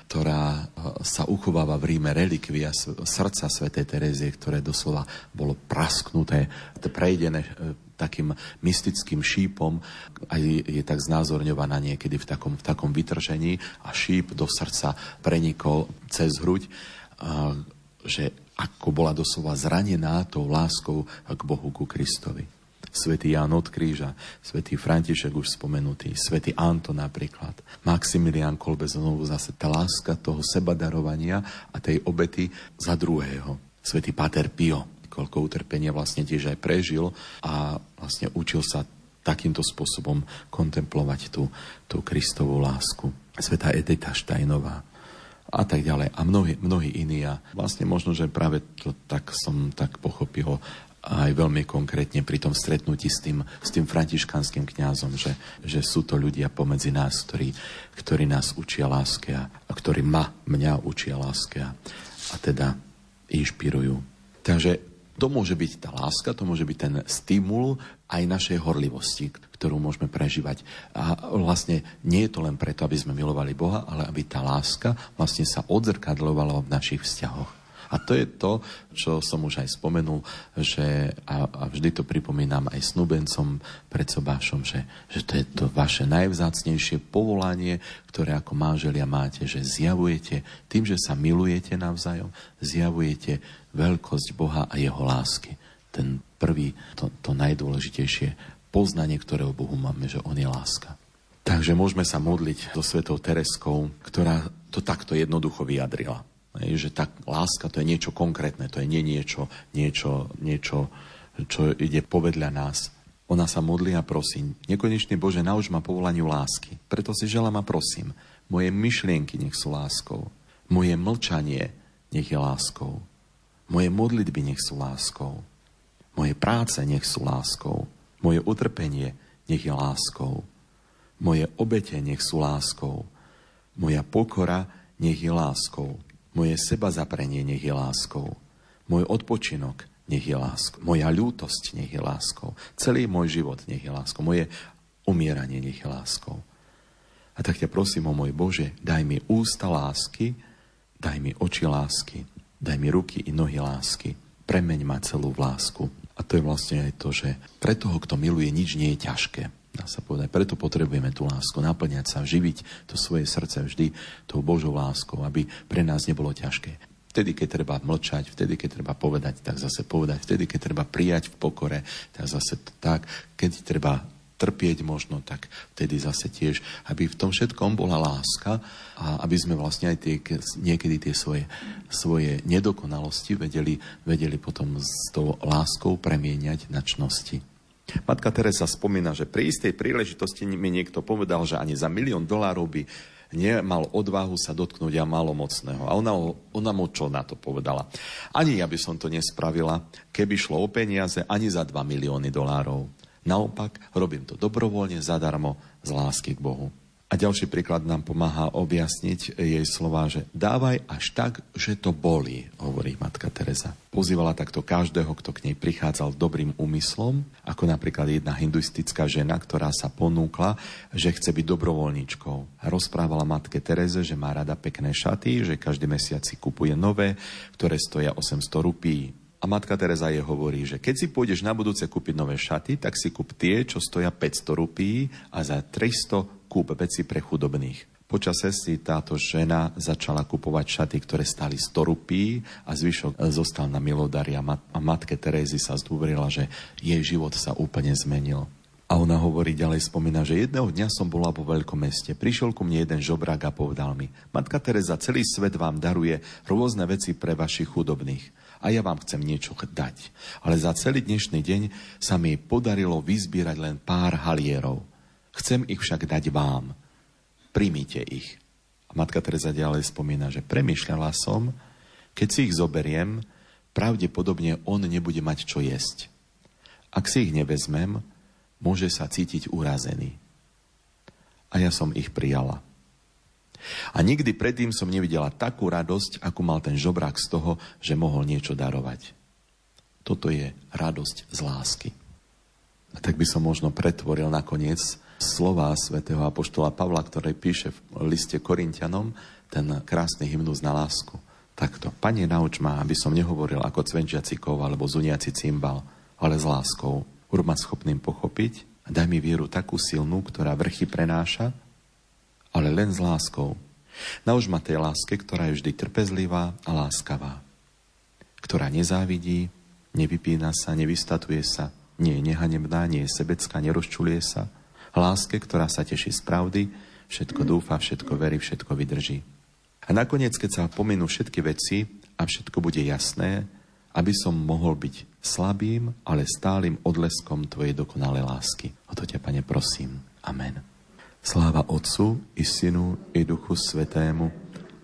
ktorá e, sa uchováva v Ríme relikvia srdca svätej Terezie, ktoré doslova bolo prasknuté, prejdené e, takým mystickým šípom. A je tak znázorňovaná niekedy v takom, v takom vytržení a šíp do srdca prenikol cez hruď, že ako bola doslova zranená tou láskou k Bohu, ku Kristovi svätý Ján od kríža, svätý František už spomenutý, svätý Anton napríklad, Maximilian Kolbe znovu zase tá láska toho sebadarovania a tej obety za druhého. Svetý Pater Pio, koľko utrpenia vlastne tiež aj prežil a vlastne učil sa takýmto spôsobom kontemplovať tú, tú Kristovú lásku. Sveta Edita Štajnová a tak ďalej. A mnohí, mnohí iní. A vlastne možno, že práve to tak som tak pochopil aj veľmi konkrétne pri tom stretnutí s tým, s tým františkanským kňazom, že, že sú to ľudia pomedzi nás, ktorí, ktorí nás učia láske a, ktorí ma, mňa učia láske a, a teda inšpirujú. Takže to môže byť tá láska, to môže byť ten stimul aj našej horlivosti, ktorú môžeme prežívať. A vlastne nie je to len preto, aby sme milovali Boha, ale aby tá láska vlastne sa odzrkadlovala v našich vzťahoch. A to je to, čo som už aj spomenul, že, a, a vždy to pripomínam aj snúbencom pred sobášom, že, že to je to vaše najvzácnejšie povolanie, ktoré ako manželia máte, že zjavujete, tým, že sa milujete navzájom, zjavujete veľkosť Boha a jeho lásky. Ten prvý, to, to najdôležitejšie poznanie, ktorého Bohu máme, že On je láska. Takže môžeme sa modliť so svetou Tereskou, ktorá to takto jednoducho vyjadrila Že tá láska to je niečo konkrétne, to je nie niečo, niečo, niečo čo ide povedľa nás. Ona sa modlí a prosí, nekonečný Bože, nauč ma povolaniu lásky. Preto si želám a prosím, moje myšlienky nech sú láskou. Moje mlčanie nech je láskou. Moje modlitby nech sú láskou. Moje práce nech sú láskou. Moje utrpenie nech je láskou. Moje obete nech sú láskou. Moja pokora nech je láskou. Moje seba zaprenie nech je láskou. Môj odpočinok nech je láskou. Moja ľútosť nech je láskou. Celý môj život nech je láskou. Moje umieranie nech je láskou. A tak ťa prosím o môj Bože, daj mi ústa lásky, daj mi oči lásky, daj mi ruky i nohy lásky. Premeň ma celú v lásku. A to je vlastne aj to, že pre toho, kto miluje, nič nie je ťažké. Dá sa povedať. Preto potrebujeme tú lásku, naplňať sa, živiť to svoje srdce vždy tou Božou láskou, aby pre nás nebolo ťažké. Vtedy, keď treba mlčať, vtedy, keď treba povedať, tak zase povedať. Vtedy, keď treba prijať v pokore, tak zase tak. Keď treba trpieť možno, tak vtedy zase tiež, aby v tom všetkom bola láska a aby sme vlastne aj tie, niekedy tie svoje, svoje nedokonalosti vedeli, vedeli potom s tou láskou premieňať na čnosti. Matka Teresa spomína, že pri istej príležitosti mi niekto povedal, že ani za milión dolárov by nemal odvahu sa dotknúť a malomocného. A ona, ona mu čo na to povedala? Ani ja by som to nespravila, keby šlo o peniaze, ani za 2 milióny dolárov. Naopak, robím to dobrovoľne, zadarmo, z lásky k Bohu. A ďalší príklad nám pomáha objasniť jej slova, že dávaj až tak, že to bolí, hovorí matka Teresa. Pozývala takto každého, kto k nej prichádzal dobrým úmyslom, ako napríklad jedna hinduistická žena, ktorá sa ponúkla, že chce byť dobrovoľníčkou. A rozprávala matke Tereze, že má rada pekné šaty, že každý mesiac si kupuje nové, ktoré stoja 800 rupí. A matka Teresa je hovorí, že keď si pôjdeš na budúce kúpiť nové šaty, tak si kúp tie, čo stoja 500 rupí a za 300 kúp veci pre chudobných. Počase si táto žena začala kupovať šaty, ktoré stali 100 rupí a zvyšok zostal na milodari a, mat- a matke Terézy sa zdôverila, že jej život sa úplne zmenil. A ona hovorí ďalej, spomína, že jedného dňa som bola vo veľkom meste. Prišiel ku mne jeden žobrák a povedal mi, Matka Teresa, celý svet vám daruje rôzne veci pre vašich chudobných. A ja vám chcem niečo dať. Ale za celý dnešný deň sa mi podarilo vyzbierať len pár halierov. Chcem ich však dať vám. Primite ich. A matka Teresa ďalej spomína, že premyšľala som, keď si ich zoberiem, pravdepodobne on nebude mať čo jesť. Ak si ich nevezmem, môže sa cítiť urazený. A ja som ich prijala. A nikdy predtým som nevidela takú radosť, ako mal ten žobrák z toho, že mohol niečo darovať. Toto je radosť z lásky. A tak by som možno pretvoril nakoniec slova svätého Apoštola Pavla, ktorý píše v liste Korintianom ten krásny hymnus na lásku. Takto. Pane, nauč ma, aby som nehovoril ako cvenčiaci kov alebo zuniaci cymbal, ale s láskou. Urob ma schopným pochopiť a daj mi vieru takú silnú, ktorá vrchy prenáša, ale len s láskou. Nauč ma tej láske, ktorá je vždy trpezlivá a láskavá. Ktorá nezávidí, nevypína sa, nevystatuje sa, nie je nehanebná, nie je sebecká, nerozčulie sa, Láske, ktorá sa teší z pravdy, všetko dúfa, všetko verí, všetko vydrží. A nakoniec, keď sa pominú všetky veci a všetko bude jasné, aby som mohol byť slabým, ale stálym odleskom Tvojej dokonalej lásky. O to ťa, Pane, prosím. Amen. Sláva Otcu i Synu i Duchu Svetému,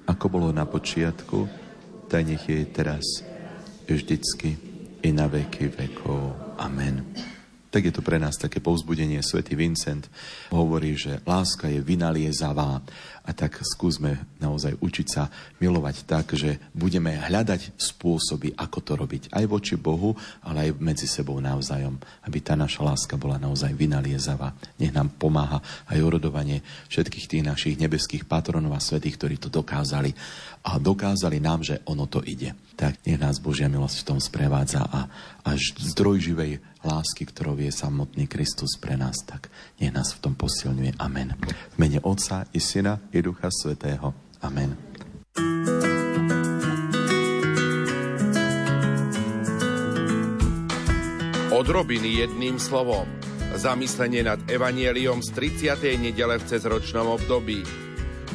ako bolo na počiatku, tak nech je teraz, vždycky, i na veky vekov. Amen tak je to pre nás také povzbudenie. Svetý Vincent hovorí, že láska je vynaliezavá a tak skúsme naozaj učiť sa milovať tak, že budeme hľadať spôsoby, ako to robiť. Aj voči Bohu, ale aj medzi sebou navzájom. Aby tá naša láska bola naozaj vynaliezavá. Nech nám pomáha aj urodovanie všetkých tých našich nebeských patronov a svetých, ktorí to dokázali. A dokázali nám, že ono to ide. Tak nech nás Božia milosť v tom sprevádza a až zdroj živej lásky, ktorou je samotný Kristus pre nás, tak nech nás v tom posilňuje. Amen. V mene Otca i Syna i Ducha Svetého. Amen. Odrobiny jedným slovom. Zamyslenie nad evanieliom z 30. nedele v cezročnom období.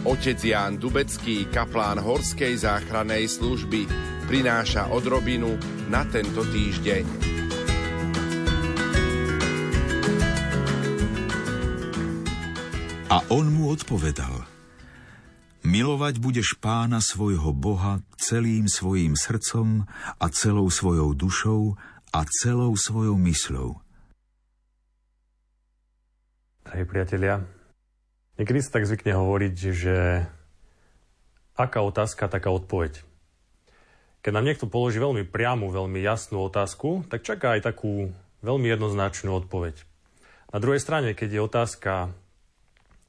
Otec Ján Dubecký, kaplán Horskej záchrannej služby, prináša odrobinu na tento týždeň. A on mu odpovedal. Milovať budeš pána svojho Boha celým svojim srdcom a celou svojou dušou a celou svojou mysľou. Drahí priatelia, Niekedy sa tak zvykne hovoriť, že aká otázka, taká odpoveď. Keď nám niekto položí veľmi priamu, veľmi jasnú otázku, tak čaká aj takú veľmi jednoznačnú odpoveď. Na druhej strane, keď je otázka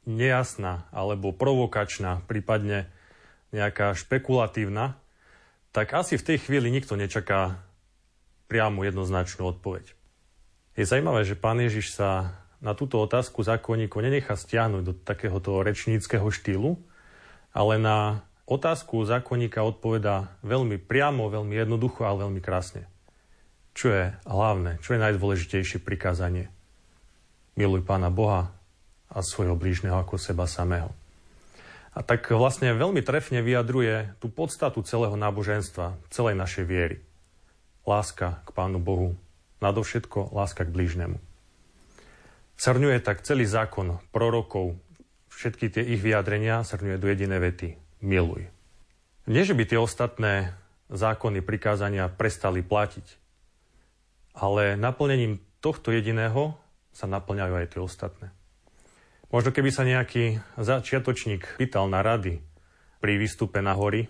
nejasná alebo provokačná, prípadne nejaká špekulatívna, tak asi v tej chvíli nikto nečaká priamu jednoznačnú odpoveď. Je zaujímavé, že pán Ježiš sa na túto otázku zákonníkov nenechá stiahnuť do takéhoto rečníckého štýlu, ale na otázku zákonníka odpoveda veľmi priamo, veľmi jednoducho, ale veľmi krásne. Čo je hlavné, čo je najdôležitejšie prikázanie? Miluj Pána Boha a svojho blížneho ako seba samého. A tak vlastne veľmi trefne vyjadruje tú podstatu celého náboženstva, celej našej viery. Láska k Pánu Bohu, nadovšetko láska k blížnemu. Srňuje tak celý zákon prorokov, všetky tie ich vyjadrenia srňuje do jediné vety. Miluj. Nie, že by tie ostatné zákony, prikázania prestali platiť, ale naplnením tohto jediného sa naplňajú aj tie ostatné. Možno keby sa nejaký začiatočník pýtal na rady pri výstupe na hory,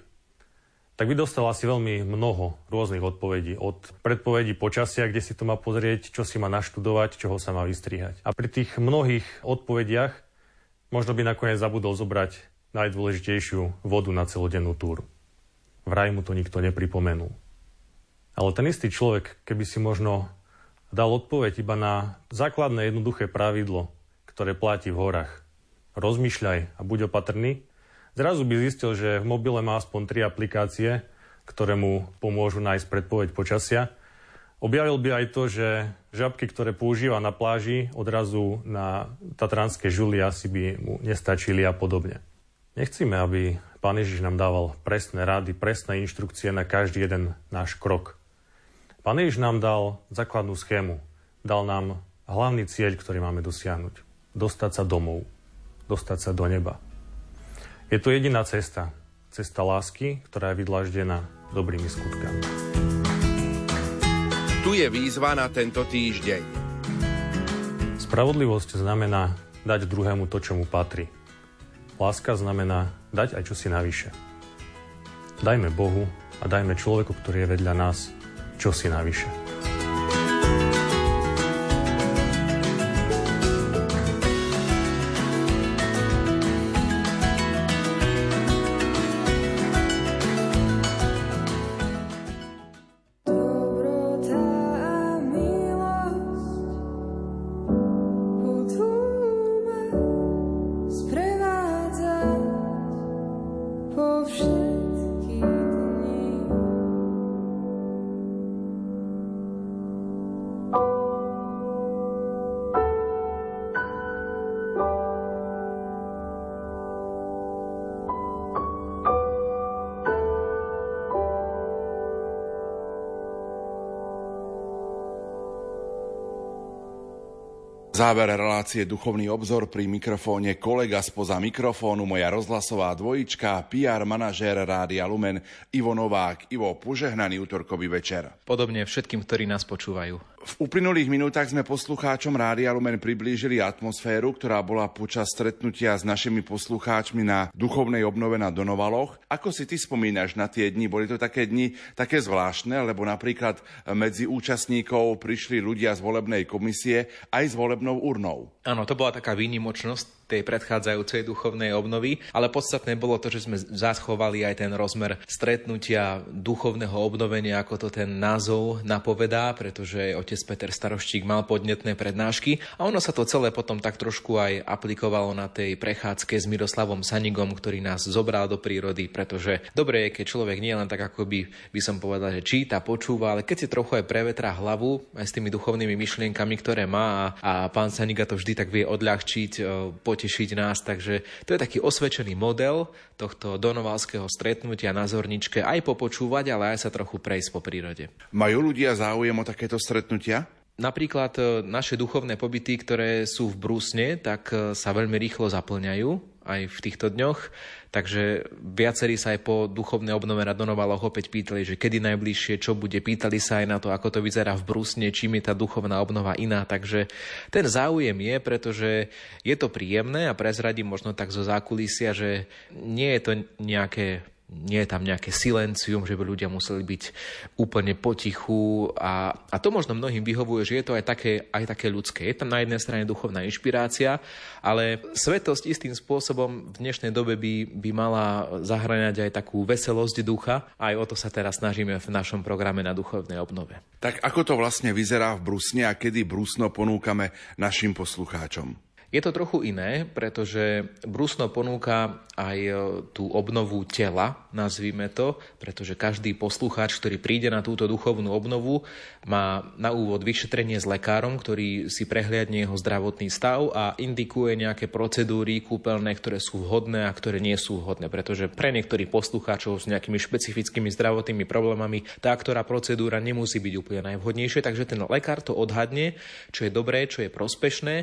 tak by dostal asi veľmi mnoho rôznych odpovedí. Od predpovedí počasia, kde si to má pozrieť, čo si má naštudovať, čoho sa má vystrihať. A pri tých mnohých odpovediach možno by nakoniec zabudol zobrať najdôležitejšiu vodu na celodennú túru. Vraj mu to nikto nepripomenul. Ale ten istý človek, keby si možno dal odpoveď iba na základné jednoduché pravidlo, ktoré platí v horách. Rozmýšľaj a buď opatrný, Zrazu by zistil, že v mobile má aspoň tri aplikácie, ktoré mu pomôžu nájsť predpoveď počasia. Objavil by aj to, že žabky, ktoré používa na pláži, odrazu na tatranské žuly asi by mu nestačili a podobne. Nechcíme, aby Pán Ježiš nám dával presné rady, presné inštrukcie na každý jeden náš krok. Pán Ježiš nám dal základnú schému. Dal nám hlavný cieľ, ktorý máme dosiahnuť. Dostať sa domov. Dostať sa do neba. Je to jediná cesta. Cesta lásky, ktorá je vydlaždená dobrými skutkami. Tu je výzva na tento týždeň. Spravodlivosť znamená dať druhému to, čo mu patrí. Láska znamená dať aj čosi navyše. Dajme Bohu a dajme človeku, ktorý je vedľa nás, čosi navyše. Záver relácie Duchovný obzor pri mikrofóne kolega spoza mikrofónu, moja rozhlasová dvojička, PR manažér Rádia Lumen Ivo Novák. Ivo, požehnaný útorkový večer. Podobne všetkým, ktorí nás počúvajú. V uplynulých minútach sme poslucháčom Rádia Lumen priblížili atmosféru, ktorá bola počas stretnutia s našimi poslucháčmi na duchovnej obnove na Donovaloch. Ako si ty spomínaš na tie dni? Boli to také dni také zvláštne, lebo napríklad medzi účastníkov prišli ľudia z volebnej komisie aj s volebnou urnou. Áno, to bola taká výnimočnosť tej predchádzajúcej duchovnej obnovy, ale podstatné bolo to, že sme zachovali aj ten rozmer stretnutia duchovného obnovenia, ako to ten názov napovedá, pretože otec Peter Staroštík mal podnetné prednášky a ono sa to celé potom tak trošku aj aplikovalo na tej prechádzke s Miroslavom Sanigom, ktorý nás zobral do prírody, pretože dobre je, keď človek nie len tak ako by, by som povedal, že číta, počúva, ale keď si trochu aj prevetrá hlavu aj s tými duchovnými myšlienkami, ktoré má a, a pán Saniga to vždy tak vie odľahčiť, e, potešiť nás. Takže to je taký osvedčený model tohto donovalského stretnutia na Zorničke. Aj popočúvať, ale aj sa trochu prejsť po prírode. Majú ľudia záujem o takéto stretnutia? Napríklad e, naše duchovné pobyty, ktoré sú v Brúsne, tak e, sa veľmi rýchlo zaplňajú aj v týchto dňoch. Takže viacerí sa aj po duchovnej obnove na opäť pýtali, že kedy najbližšie, čo bude. Pýtali sa aj na to, ako to vyzerá v Brusne, čím je tá duchovná obnova iná. Takže ten záujem je, pretože je to príjemné a prezradím možno tak zo zákulisia, že nie je to nejaké nie je tam nejaké silencium, že by ľudia museli byť úplne potichu a, a to možno mnohým vyhovuje, že je to aj také, aj také ľudské. Je tam na jednej strane duchovná inšpirácia, ale svetosť istým spôsobom v dnešnej dobe by, by mala zahraňať aj takú veselosť ducha. Aj o to sa teraz snažíme v našom programe na duchovnej obnove. Tak ako to vlastne vyzerá v Brusne a kedy Brusno ponúkame našim poslucháčom? Je to trochu iné, pretože Brusno ponúka aj e, tú obnovu tela, nazvime to, pretože každý poslucháč, ktorý príde na túto duchovnú obnovu, má na úvod vyšetrenie s lekárom, ktorý si prehliadne jeho zdravotný stav a indikuje nejaké procedúry kúpeľné, ktoré sú vhodné a ktoré nie sú vhodné, pretože pre niektorých poslucháčov s nejakými špecifickými zdravotnými problémami tá, ktorá procedúra nemusí byť úplne najvhodnejšia, takže ten lekár to odhadne, čo je dobré, čo je prospešné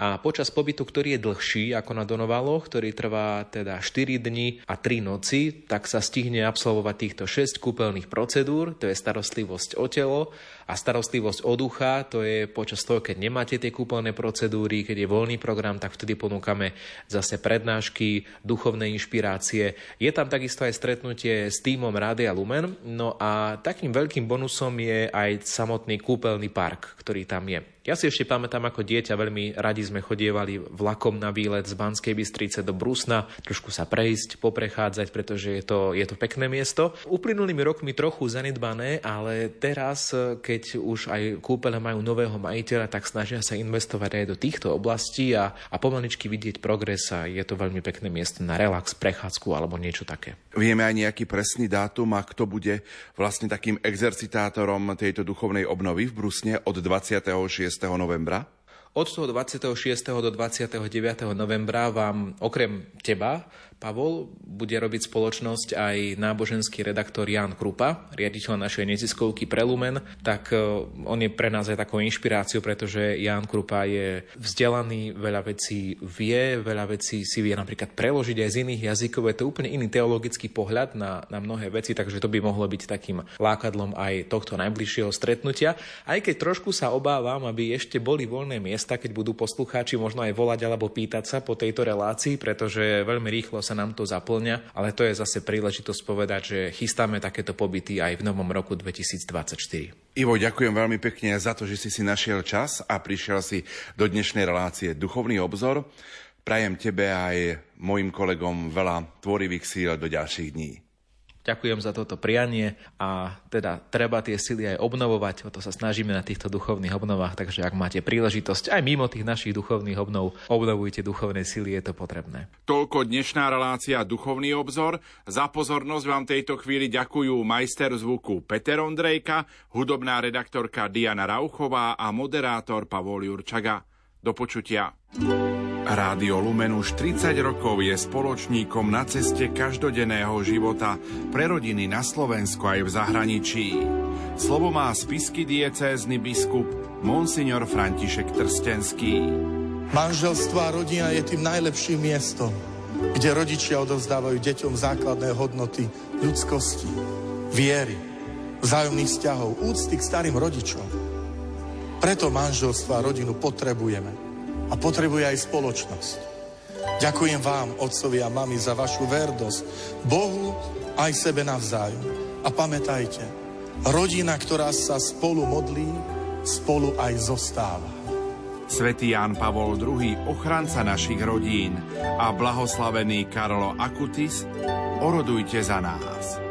a počas pobytu, ktorý je dlhší ako na Donovaloch, ktorý trvá teda 4 dni a 3 noci, tak sa stihne absolvovať týchto 6 kúpeľných procedúr, to je starostlivosť o telo, a starostlivosť o ducha, to je počas toho, keď nemáte tie kúpeľné procedúry, keď je voľný program, tak vtedy ponúkame zase prednášky, duchovné inšpirácie. Je tam takisto aj stretnutie s týmom Rádia Lumen, no a takým veľkým bonusom je aj samotný kúpeľný park, ktorý tam je. Ja si ešte pamätám, ako dieťa veľmi radi sme chodievali vlakom na výlet z Banskej Bystrice do Brusna, trošku sa prejsť, poprechádzať, pretože je to, je to pekné miesto. Uplynulými rokmi trochu zanedbané, ale teraz, keď už aj kúpele majú nového majiteľa, tak snažia sa investovať aj do týchto oblastí a, a pomaličky vidieť progres a je to veľmi pekné miesto na relax, prechádzku alebo niečo také. Vieme aj nejaký presný dátum a kto bude vlastne takým exercitátorom tejto duchovnej obnovy v Brusne od 26 novembra? Od toho 26. do 29. novembra vám okrem teba Pavol bude robiť spoločnosť aj náboženský redaktor Jan Krupa, riaditeľ našej neziskovky Prelumen, tak e, on je pre nás aj takou inšpiráciou, pretože Jan Krupa je vzdelaný, veľa vecí vie, veľa vecí si vie napríklad preložiť aj z iných jazykov. Je to úplne iný teologický pohľad na, na mnohé veci, takže to by mohlo byť takým lákadlom aj tohto najbližšieho stretnutia. Aj keď trošku sa obávam, aby ešte boli voľné miesta, keď budú poslucháči možno aj volať alebo pýtať sa po tejto relácii, pretože veľmi rýchlo sa nám to zaplňa, ale to je zase príležitosť povedať, že chystáme takéto pobyty aj v novom roku 2024. Ivo, ďakujem veľmi pekne za to, že si si našiel čas a prišiel si do dnešnej relácie Duchovný obzor. Prajem tebe aj mojim kolegom veľa tvorivých síl do ďalších dní. Ďakujem za toto prianie a teda treba tie sily aj obnovovať, o to sa snažíme na týchto duchovných obnovách, takže ak máte príležitosť aj mimo tých našich duchovných obnov, obnovujte duchovné sily, je to potrebné. Toľko dnešná relácia Duchovný obzor. Za pozornosť vám tejto chvíli ďakujú majster zvuku Peter Ondrejka, hudobná redaktorka Diana Rauchová a moderátor Pavol Jurčaga. Do počutia. Rádio Lumen už 30 rokov je spoločníkom na ceste každodenného života pre rodiny na Slovensku aj v zahraničí. Slovo má spisky diecézny biskup Monsignor František Trstenský. Manželstvo a rodina je tým najlepším miestom, kde rodičia odovzdávajú deťom základné hodnoty ľudskosti, viery, vzájomných vzťahov, úcty k starým rodičom. Preto manželstvo a rodinu potrebujeme a potrebuje aj spoločnosť. Ďakujem vám, otcovi a mami, za vašu verdosť Bohu aj sebe navzájom. A pamätajte, rodina, ktorá sa spolu modlí, spolu aj zostáva. Svetý Ján Pavol II, ochranca našich rodín a blahoslavený Karlo Akutis, orodujte za nás.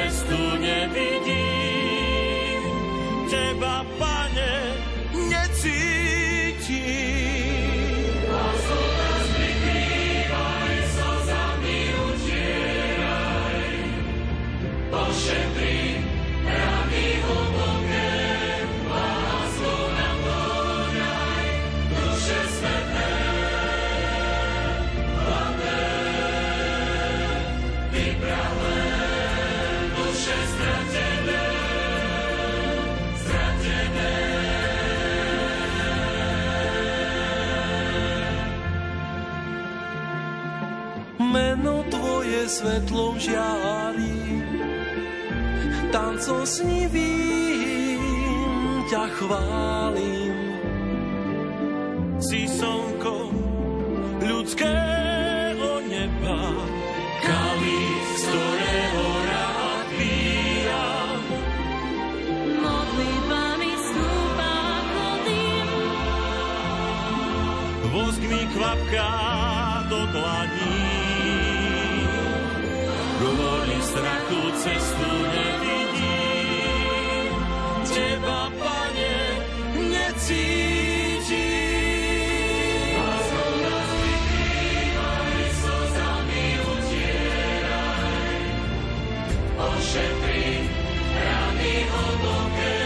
cestu nevidí. svetlom žiari. Tancom snivým ťa chválim. cestu nevidím, teba, pane, necítim. Ošetri rany hlboké